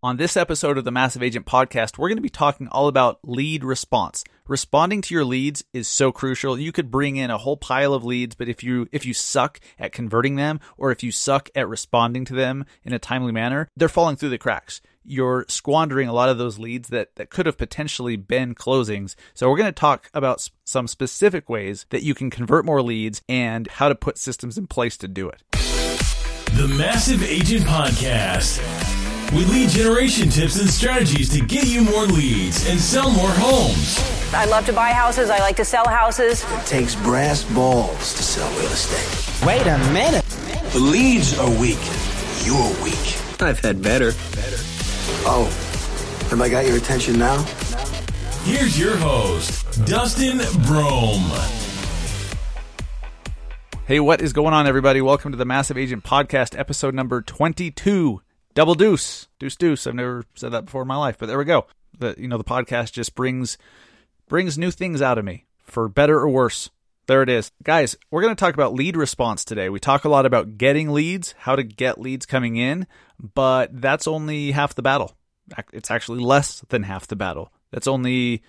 On this episode of the Massive Agent podcast, we're going to be talking all about lead response. Responding to your leads is so crucial. You could bring in a whole pile of leads, but if you if you suck at converting them or if you suck at responding to them in a timely manner, they're falling through the cracks. You're squandering a lot of those leads that that could have potentially been closings. So we're going to talk about some specific ways that you can convert more leads and how to put systems in place to do it. The Massive Agent Podcast with lead generation tips and strategies to get you more leads and sell more homes. I love to buy houses. I like to sell houses. It takes brass balls to sell real estate. Wait a minute. The leads are weak. You're weak. I've had better. Oh, have I got your attention now? Here's your host, Dustin Brohm. Hey, what is going on, everybody? Welcome to the Massive Agent Podcast, episode number 22. Double deuce. Deuce deuce. I've never said that before in my life, but there we go. The you know, the podcast just brings brings new things out of me, for better or worse. There it is. Guys, we're going to talk about lead response today. We talk a lot about getting leads, how to get leads coming in, but that's only half the battle. It's actually less than half the battle. That's only,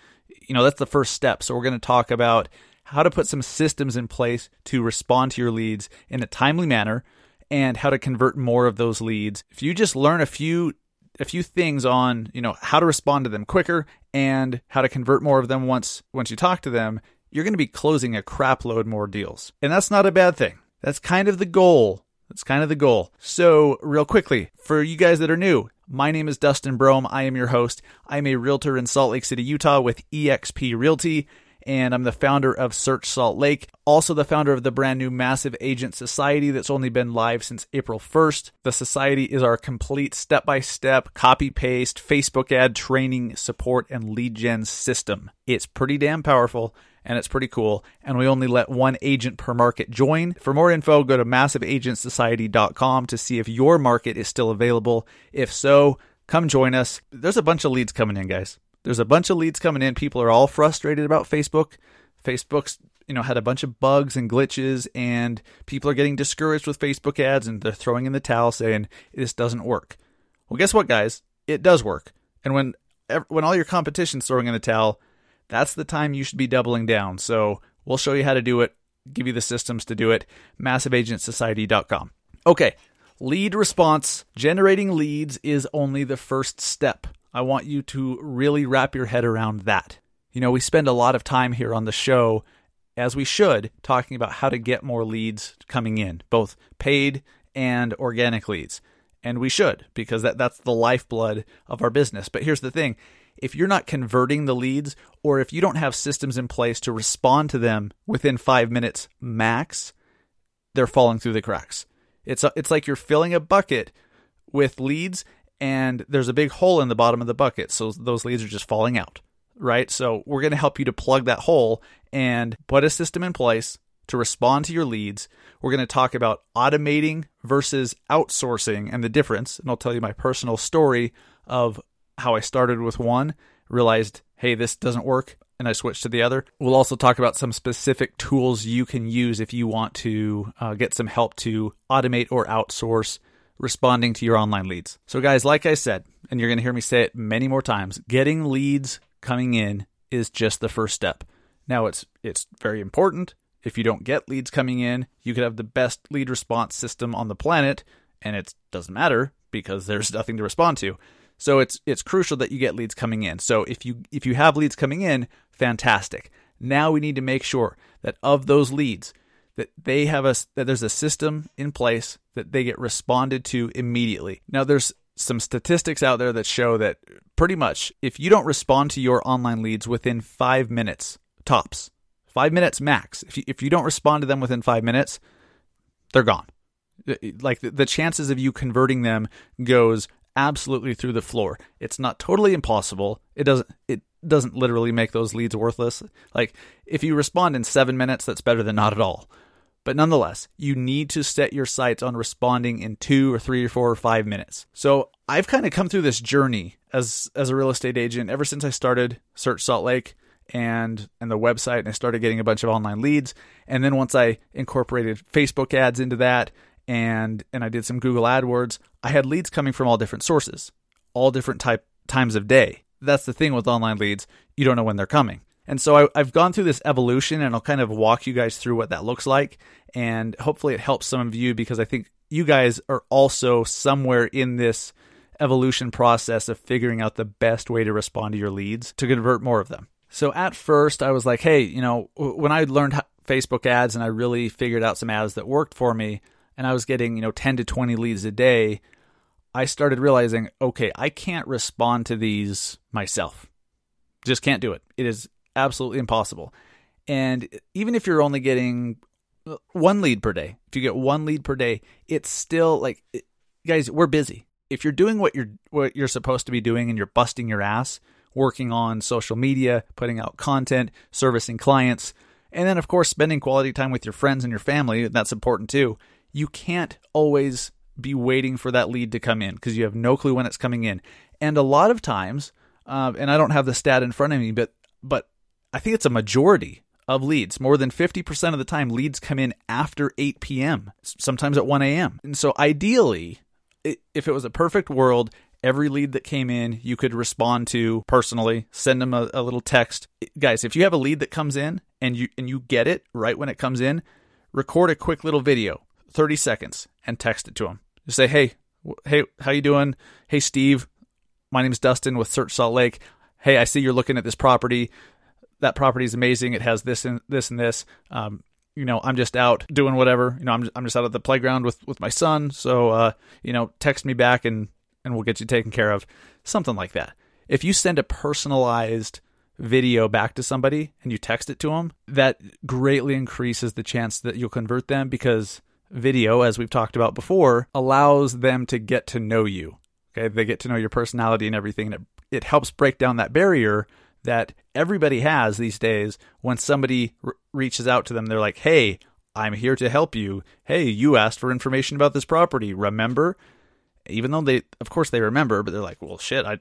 you know, that's the first step. So we're going to talk about how to put some systems in place to respond to your leads in a timely manner and how to convert more of those leads. If you just learn a few a few things on, you know, how to respond to them quicker and how to convert more of them once once you talk to them, you're going to be closing a crap load more deals. And that's not a bad thing. That's kind of the goal. That's kind of the goal. So, real quickly, for you guys that are new, my name is Dustin Brohm. I am your host. I'm a realtor in Salt Lake City, Utah with eXp Realty and I'm the founder of Search Salt Lake, also the founder of the brand new Massive Agent Society that's only been live since April 1st. The society is our complete step by step, copy paste, Facebook ad training, support, and lead gen system. It's pretty damn powerful and it's pretty cool. And we only let one agent per market join. For more info, go to massiveagentsociety.com to see if your market is still available. If so, come join us. There's a bunch of leads coming in, guys. There's a bunch of leads coming in. People are all frustrated about Facebook. Facebook's you know had a bunch of bugs and glitches and people are getting discouraged with Facebook ads and they're throwing in the towel saying this doesn't work. Well, guess what guys? It does work. And when when all your competition's throwing in the towel, that's the time you should be doubling down. So, we'll show you how to do it, give you the systems to do it. massiveagentsociety.com. Okay. Lead response, generating leads is only the first step. I want you to really wrap your head around that. You know, we spend a lot of time here on the show, as we should, talking about how to get more leads coming in, both paid and organic leads. And we should, because that, that's the lifeblood of our business. But here's the thing if you're not converting the leads, or if you don't have systems in place to respond to them within five minutes max, they're falling through the cracks. It's, a, it's like you're filling a bucket with leads and there's a big hole in the bottom of the bucket. So those leads are just falling out, right? So we're going to help you to plug that hole and put a system in place to respond to your leads. We're going to talk about automating versus outsourcing and the difference. And I'll tell you my personal story of how I started with one, realized, hey, this doesn't work, and I switched to the other. We'll also talk about some specific tools you can use if you want to uh, get some help to automate or outsource responding to your online leads. So, guys, like I said, and you're going to hear me say it many more times, getting leads coming in is just the first step. Now, it's it's very important. If you don't get leads coming in, you could have the best lead response system on the planet, and it doesn't matter because there's nothing to respond to. So it's it's crucial that you get leads coming in. So if you if you have leads coming in, fantastic. Now we need to make sure that of those leads, that they have a that there's a system in place that they get responded to immediately. Now there's some statistics out there that show that pretty much if you don't respond to your online leads within 5 minutes tops, 5 minutes max, if you, if you don't respond to them within 5 minutes, they're gone. Like the, the chances of you converting them goes absolutely through the floor. It's not totally impossible. It doesn't it doesn't literally make those leads worthless. Like if you respond in 7 minutes, that's better than not at all. But nonetheless, you need to set your sights on responding in two or three or four or five minutes. So I've kind of come through this journey as as a real estate agent ever since I started Search Salt Lake and and the website and I started getting a bunch of online leads. And then once I incorporated Facebook ads into that and and I did some Google AdWords, I had leads coming from all different sources. all different type times of day. That's the thing with online leads. You don't know when they're coming. And so I, I've gone through this evolution and I'll kind of walk you guys through what that looks like. And hopefully it helps some of you because I think you guys are also somewhere in this evolution process of figuring out the best way to respond to your leads to convert more of them. So at first, I was like, hey, you know, when I learned Facebook ads and I really figured out some ads that worked for me, and I was getting, you know, 10 to 20 leads a day, I started realizing, okay, I can't respond to these myself. Just can't do it. It is absolutely impossible. And even if you're only getting uh, one lead per day, if you get one lead per day, it's still like, guys, we're busy. If you're doing what you're what you're supposed to be doing and you're busting your ass, working on social media, putting out content, servicing clients, and then of course spending quality time with your friends and your family, that's important too. You can't always be waiting for that lead to come in because you have no clue when it's coming in. And a lot of times, uh, and I don't have the stat in front of me, but but I think it's a majority of leads. More than 50% of the time, leads come in after 8 p.m., sometimes at 1 a.m. And so, ideally, if it was a perfect world, every lead that came in, you could respond to personally, send them a, a, little text. Guys, if you have a lead that comes in and you and you get it right when it comes in, record a quick little video, 30 seconds, and text it to them. Just say, "Hey, hey, how you doing? Hey, Steve, my name's Dustin with Search Salt Lake. Hey, I see you're looking at this property. That property is amazing. It has this and this and this. Um, you know, I'm just out doing whatever. You know, I'm I'm just out at the playground with with my son. So, uh, you know, text me back and and we'll get you taken care of. Something like that. If you send a personalized video back to somebody and you text it to them, that greatly increases the chance that you'll convert them because video, as we've talked about before, allows them to get to know you. Okay, they get to know your personality and everything. And it, it helps break down that barrier that everybody has these days when somebody reaches out to them. They're like, hey, I'm here to help you. Hey, you asked for information about this property. Remember? Even though they, of course, they remember, but they're like, well, shit, I,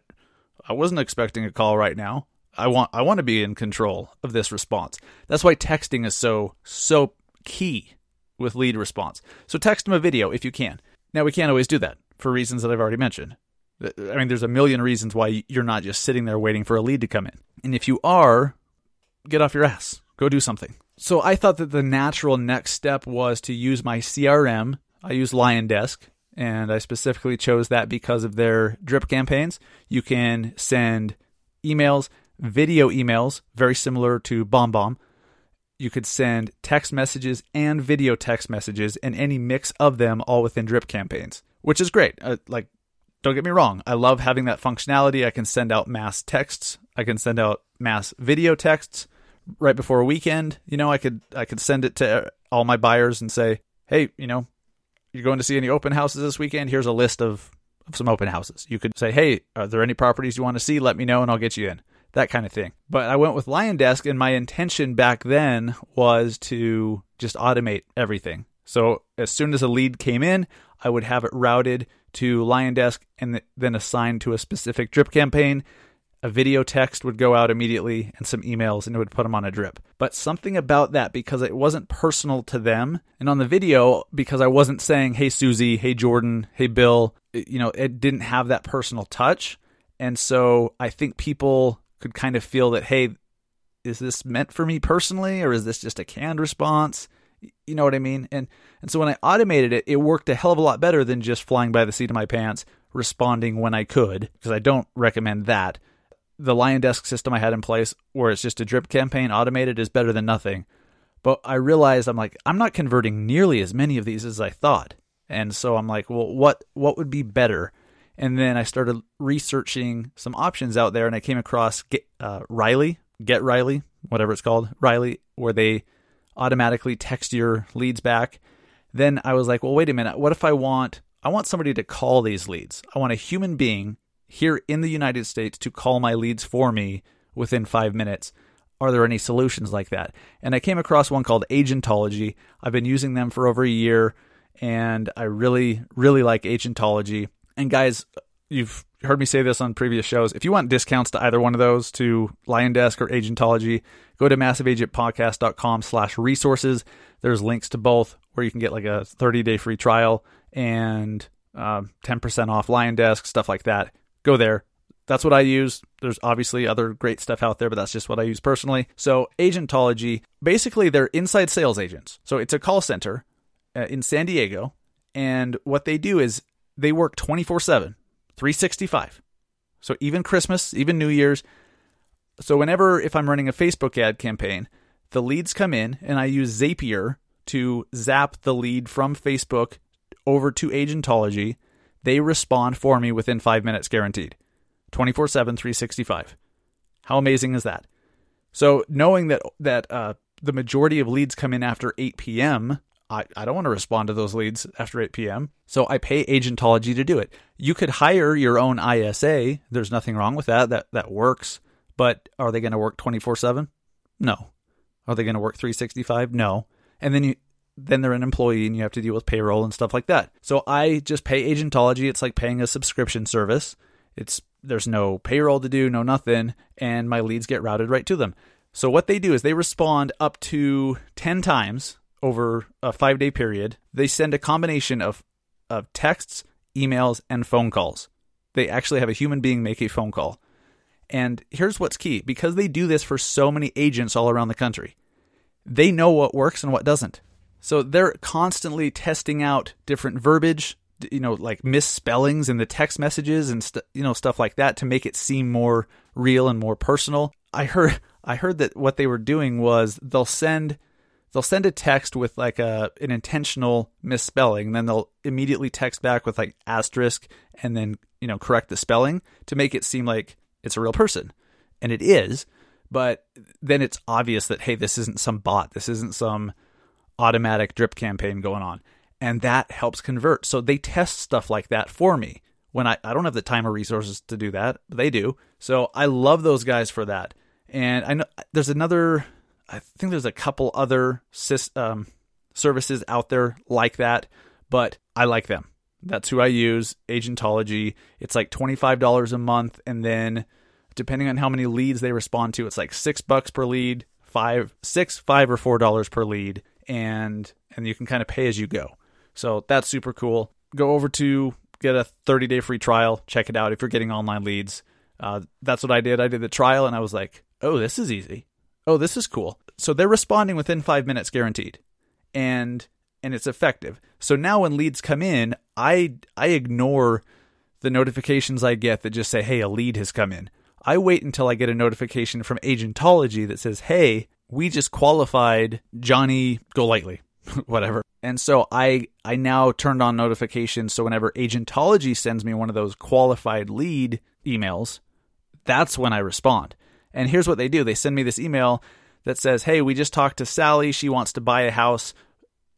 I wasn't expecting a call right now. I want, I want to be in control of this response. That's why texting is so, so key with lead response. So text them a video if you can. Now we can't always do that for reasons that I've already mentioned. I mean, there's a million reasons why you're not just sitting there waiting for a lead to come in. And if you are, get off your ass. Go do something. So I thought that the natural next step was to use my CRM. I use LionDesk, and I specifically chose that because of their drip campaigns. You can send emails, video emails, very similar to BombBomb. You could send text messages and video text messages, and any mix of them all within drip campaigns, which is great. Uh, like don't get me wrong, I love having that functionality. I can send out mass texts, I can send out mass video texts right before a weekend. You know, I could I could send it to all my buyers and say, "Hey, you know, you're going to see any open houses this weekend? Here's a list of of some open houses." You could say, "Hey, are there any properties you want to see? Let me know and I'll get you in." That kind of thing. But I went with LionDesk and my intention back then was to just automate everything. So as soon as a lead came in, I would have it routed to LionDesk and then assigned to a specific drip campaign. A video text would go out immediately and some emails and it would put them on a drip. But something about that because it wasn't personal to them. And on the video, because I wasn't saying, hey, Susie, hey, Jordan, hey, Bill, you know, it didn't have that personal touch. And so I think people could kind of feel that, hey, is this meant for me personally or is this just a canned response? You know what I mean? And and so when I automated it, it worked a hell of a lot better than just flying by the seat of my pants, responding when I could, because I don't recommend that. The LionDesk system I had in place, where it's just a drip campaign automated, is better than nothing. But I realized I'm like, I'm not converting nearly as many of these as I thought. And so I'm like, well, what what would be better? And then I started researching some options out there, and I came across Get, uh, Riley, Get Riley, whatever it's called, Riley, where they automatically text your leads back. Then I was like, well, wait a minute. What if I want I want somebody to call these leads? I want a human being here in the United States to call my leads for me within 5 minutes. Are there any solutions like that? And I came across one called Agentology. I've been using them for over a year and I really really like Agentology. And guys, you've heard me say this on previous shows. If you want discounts to either one of those, to LionDesk or Agentology, go to massiveagentpodcast.com slash resources. There's links to both where you can get like a 30 day free trial and uh, 10% off LionDesk, stuff like that. go there. That's what I use. There's obviously other great stuff out there, but that's just what I use personally. So, Agentology, basically, they're inside sales agents. So, it's a call center uh, in San Diego. And what they do is they work 24 7, 365. So, even Christmas, even New Year's. So, whenever, if I'm running a Facebook ad campaign, the leads come in and I use Zapier to zap the lead from Facebook over to Agentology. They respond for me within five minutes, guaranteed. 24 7, 365. How amazing is that? So, knowing that, that uh, the majority of leads come in after 8 p.m., I, I don't want to respond to those leads after 8 p.m. So I pay Agentology to do it. You could hire your own ISA. There's nothing wrong with that. That that works. But are they going to work 24/7? No. Are they going to work 365? No. And then you then they're an employee and you have to deal with payroll and stuff like that. So I just pay Agentology. It's like paying a subscription service. It's there's no payroll to do, no nothing, and my leads get routed right to them. So what they do is they respond up to 10 times over a 5-day period. They send a combination of of texts, emails, and phone calls. They actually have a human being make a phone call. And here's what's key because they do this for so many agents all around the country, they know what works and what doesn't. So they're constantly testing out different verbiage, you know, like misspellings in the text messages and st- you know stuff like that to make it seem more real and more personal. I heard I heard that what they were doing was they'll send they'll send a text with like a an intentional misspelling, then they'll immediately text back with like asterisk and then you know correct the spelling to make it seem like it's a real person, and it is. But then it's obvious that hey, this isn't some bot. This isn't some automatic drip campaign going on, and that helps convert. So they test stuff like that for me when I, I don't have the time or resources to do that. They do. So I love those guys for that. And I know there's another I think there's a couple other um, services out there like that, but I like them. That's who I use, Agentology. It's like $25 a month and then depending on how many leads they respond to, it's like 6 bucks per lead, five, six, five, or 4 dollars per lead and and you can kind of pay as you go. So that's super cool. Go over to get a 30-day free trial, check it out if you're getting online leads. Uh, that's what I did. I did the trial and I was like, "Oh, this is easy oh, this is cool. So they're responding within five minutes guaranteed. And and it's effective. So now when leads come in, I I ignore the notifications I get that just say, hey, a lead has come in. I wait until I get a notification from Agentology that says, hey, we just qualified Johnny Golightly, whatever. And so I I now turned on notifications so whenever Agentology sends me one of those qualified lead emails, that's when I respond. And here's what they do they send me this email that says, Hey, we just talked to Sally. She wants to buy a house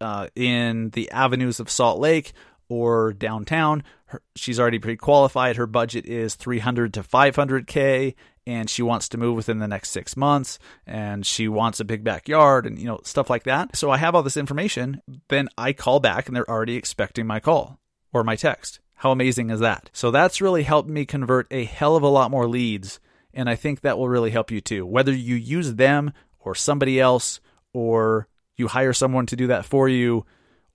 uh, in the avenues of Salt Lake or downtown. Her, she's already pre qualified. Her budget is 300 to 500K and she wants to move within the next six months and she wants a big backyard and you know stuff like that so i have all this information then i call back and they're already expecting my call or my text how amazing is that so that's really helped me convert a hell of a lot more leads and I think that will really help you too. Whether you use them or somebody else, or you hire someone to do that for you,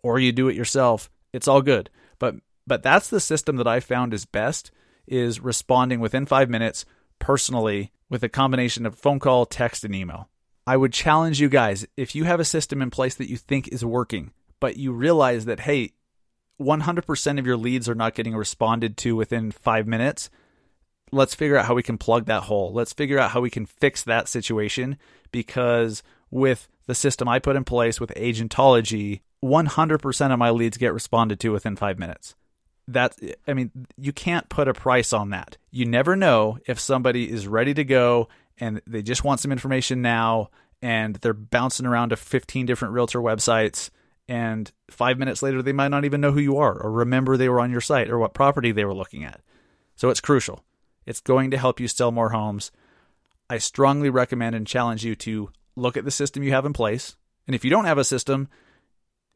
or you do it yourself, it's all good. But but that's the system that I found is best is responding within five minutes personally with a combination of phone call, text, and email. I would challenge you guys if you have a system in place that you think is working, but you realize that, hey, 100% of your leads are not getting responded to within five minutes, let's figure out how we can plug that hole. Let's figure out how we can fix that situation because with the system I put in place with agentology, 100% of my leads get responded to within 5 minutes. That I mean, you can't put a price on that. You never know if somebody is ready to go and they just want some information now and they're bouncing around to 15 different realtor websites and 5 minutes later they might not even know who you are or remember they were on your site or what property they were looking at. So it's crucial. It's going to help you sell more homes. I strongly recommend and challenge you to look at the system you have in place. And if you don't have a system,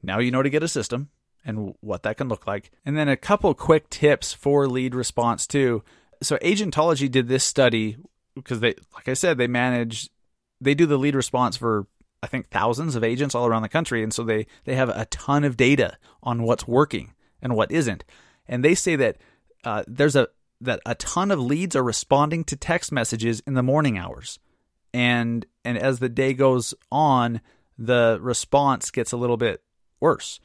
now you know to get a system and what that can look like. And then a couple quick tips for lead response too. So Agentology did this study because they like I said they manage they do the lead response for I think thousands of agents all around the country and so they they have a ton of data on what's working and what isn't. And they say that uh, there's a that a ton of leads are responding to text messages in the morning hours. And and as the day goes on, the response gets a little bit worse.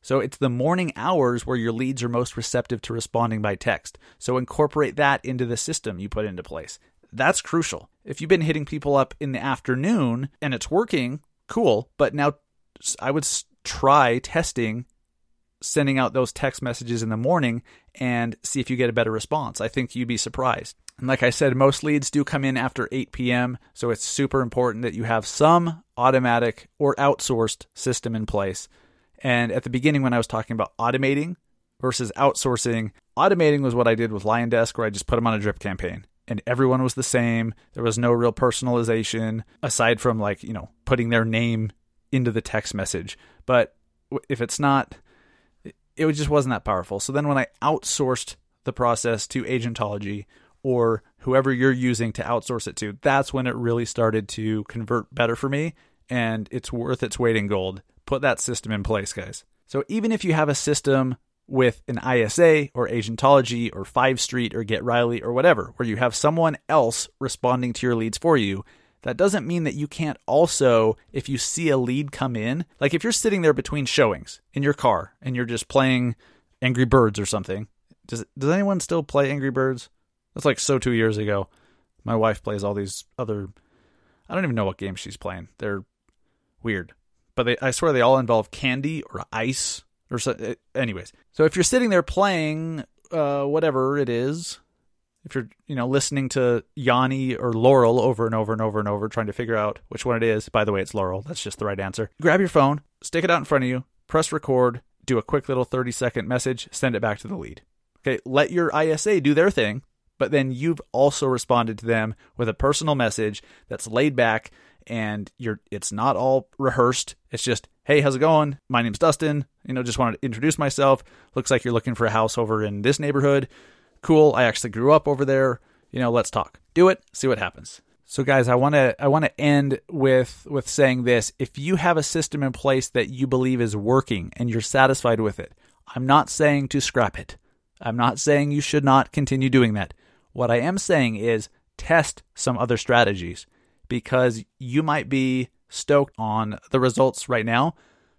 So it's the morning hours where your leads are most receptive to responding by text. So incorporate that into the system you put into place. That's crucial. If you've been hitting people up in the afternoon and it's working, cool. But now I would try testing sending out those text messages in the morning and see if you get a better response. I think you'd be surprised. And like I said, most leads do come in after 8 p.m., so it's super important that you have some automatic or outsourced system in place. And at the beginning, when I was talking about automating versus outsourcing, automating was what I did with LionDesk, where I just put them on a drip campaign and everyone was the same. There was no real personalization aside from like, you know, putting their name into the text message. But if it's not, it just wasn't that powerful. So then when I outsourced the process to Agentology or whoever you're using to outsource it to, that's when it really started to convert better for me. And it's worth its weight in gold. Put that system in place, guys. So even if you have a system with an ISA or Agentology or FiveStreet or Get Riley or whatever, where you have someone else responding to your leads for you, that doesn't mean that you can't also, if you see a lead come in, like if you're sitting there between showings in your car and you're just playing Angry Birds or something. Does does anyone still play Angry Birds? That's like so two years ago. My wife plays all these other. I don't even know what games she's playing. They're weird, but they, I swear they all involve candy or ice or so. Eh, anyways, so if you're sitting there playing uh, whatever it is, if you're you know listening to Yanni or Laurel over and over and over and over trying to figure out which one it is, by the way, it's Laurel. That's just the right answer. Grab your phone, stick it out in front of you, press record, do a quick little 30 second message, send it back to the lead. Okay, let your ISA do their thing, but then you've also responded to them with a personal message that's laid back and you're it's not all rehearsed. It's just, "Hey, how's it going? My name's Dustin. You know, just wanted to introduce myself. Looks like you're looking for a house over in this neighborhood cool. I actually grew up over there. You know, let's talk. Do it, see what happens. So guys, I want to I want to end with with saying this. If you have a system in place that you believe is working and you're satisfied with it, I'm not saying to scrap it. I'm not saying you should not continue doing that. What I am saying is test some other strategies because you might be stoked on the results right now,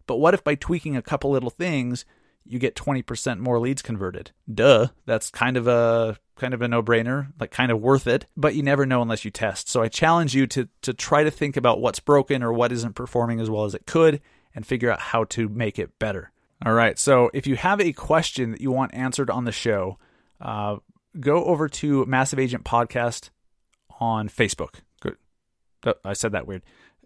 but what if by tweaking a couple little things you get 20% more leads converted. Duh, that's kind of a kind of a no-brainer, like kind of worth it, but you never know unless you test. So I challenge you to to try to think about what's broken or what isn't performing as well as it could and figure out how to make it better. All right. So if you have a question that you want answered on the show, uh, go over to Massive Agent Podcast on Facebook. Good. I said that weird.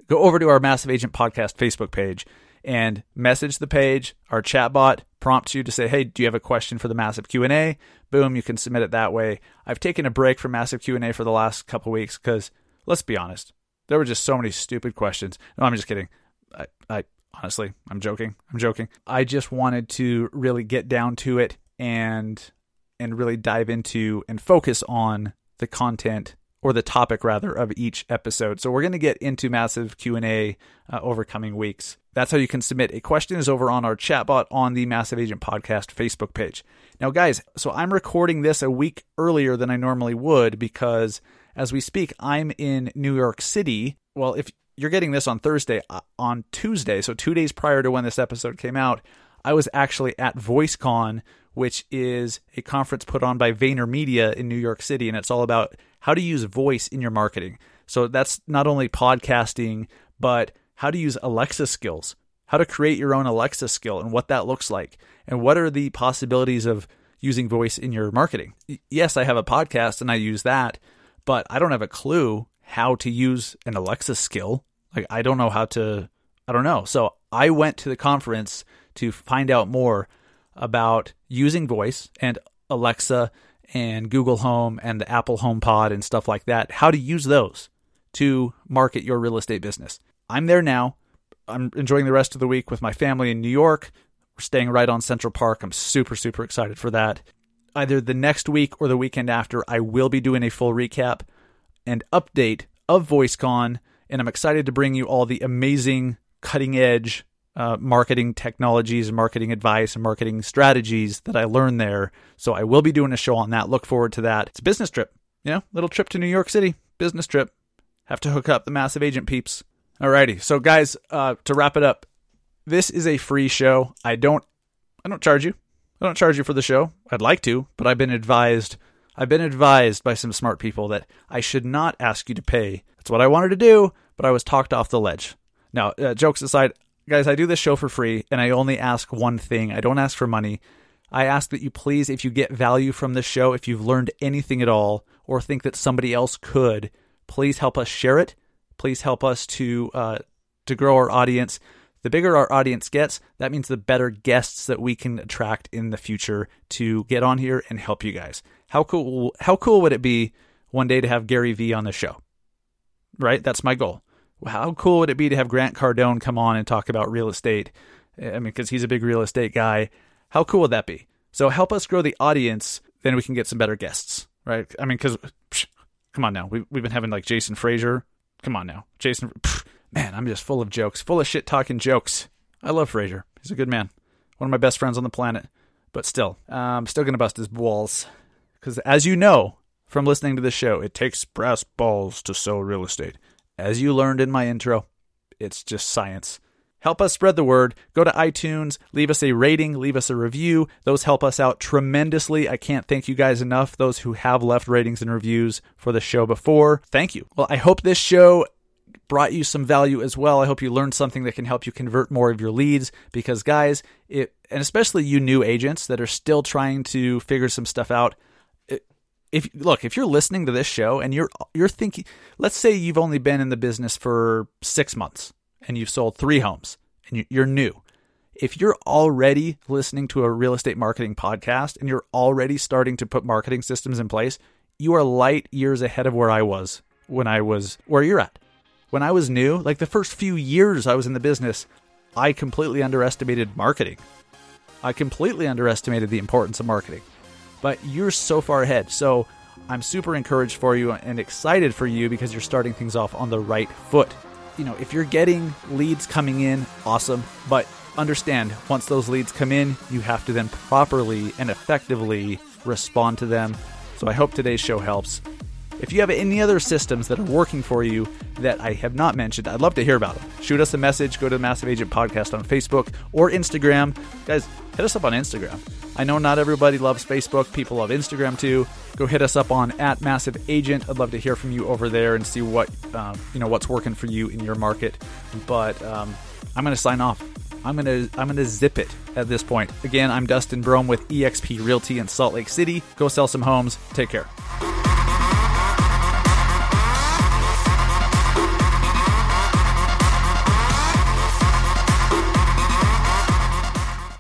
Go over to our Massive Agent Podcast Facebook page and message the page. Our chatbot prompts you to say, "Hey, do you have a question for the massive Q&A?" Boom, you can submit it that way. I've taken a break from massive Q&A for the last couple weeks cuz let's be honest, there were just so many stupid questions. No, I'm just kidding. I, I honestly, I'm joking. I'm joking. I just wanted to really get down to it and and really dive into and focus on the content or the topic rather of each episode. So we're going to get into massive Q&A uh, over coming weeks. That's how you can submit a question is over on our chatbot on the Massive Agent Podcast Facebook page. Now guys, so I'm recording this a week earlier than I normally would because as we speak, I'm in New York City. Well, if you're getting this on Thursday, uh, on Tuesday, so 2 days prior to when this episode came out, I was actually at VoiceCon, which is a conference put on by VaynerMedia in New York City and it's all about how to use voice in your marketing. So that's not only podcasting, but how to use Alexa skills, how to create your own Alexa skill and what that looks like, and what are the possibilities of using voice in your marketing. Yes, I have a podcast and I use that, but I don't have a clue how to use an Alexa skill. Like, I don't know how to, I don't know. So I went to the conference to find out more about using voice and Alexa and Google Home and the Apple HomePod and stuff like that, how to use those to market your real estate business. I'm there now. I'm enjoying the rest of the week with my family in New York. We're staying right on Central Park. I'm super, super excited for that. Either the next week or the weekend after, I will be doing a full recap and update of VoiceCon, and I'm excited to bring you all the amazing, cutting edge uh, marketing technologies marketing advice and marketing strategies that I learned there. So I will be doing a show on that. Look forward to that. It's a business trip, you know, little trip to New York City, business trip. Have to hook up the massive agent peeps. Alrighty, so guys, uh, to wrap it up, this is a free show. I don't, I don't charge you. I don't charge you for the show. I'd like to, but I've been advised. I've been advised by some smart people that I should not ask you to pay. That's what I wanted to do, but I was talked off the ledge. Now, uh, jokes aside, guys, I do this show for free, and I only ask one thing. I don't ask for money. I ask that you please, if you get value from this show, if you've learned anything at all, or think that somebody else could, please help us share it. Please help us to uh, to grow our audience. The bigger our audience gets, that means the better guests that we can attract in the future to get on here and help you guys. How cool how cool would it be one day to have Gary Vee on the show? Right? That's my goal. How cool would it be to have Grant Cardone come on and talk about real estate? I mean, because he's a big real estate guy. How cool would that be? So help us grow the audience, then we can get some better guests, right? I mean, because come on now, we, we've been having like Jason Frazier. Come on now, Jason. Pff, man, I'm just full of jokes, full of shit talking jokes. I love Frazier. He's a good man, one of my best friends on the planet. But still, I'm still gonna bust his balls because, as you know from listening to this show, it takes brass balls to sell real estate. As you learned in my intro, it's just science. Help us spread the word. Go to iTunes, leave us a rating, leave us a review. Those help us out tremendously. I can't thank you guys enough, those who have left ratings and reviews for the show before. Thank you. Well, I hope this show brought you some value as well. I hope you learned something that can help you convert more of your leads because guys, it, and especially you new agents that are still trying to figure some stuff out, if look, if you're listening to this show and you're you're thinking, let's say you've only been in the business for 6 months and you've sold 3 homes and you're new. If you're already listening to a real estate marketing podcast and you're already starting to put marketing systems in place, you are light years ahead of where I was when I was where you're at. When I was new, like the first few years I was in the business, I completely underestimated marketing. I completely underestimated the importance of marketing but you're so far ahead. So I'm super encouraged for you and excited for you because you're starting things off on the right foot. You know, if you're getting leads coming in, awesome, but understand once those leads come in, you have to then properly and effectively respond to them. So I hope today's show helps. If you have any other systems that are working for you that I have not mentioned, I'd love to hear about them. Shoot us a message, go to the Massive Agent Podcast on Facebook or Instagram. Guys, hit us up on Instagram. I know not everybody loves Facebook, people love Instagram too. Go hit us up on at Massive Agent. I'd love to hear from you over there and see what um, you know what's working for you in your market. But um, I'm going to sign off. I'm gonna I'm gonna zip it at this point. Again, I'm Dustin Brohm with eXp Realty in Salt Lake City. Go sell some homes. Take care.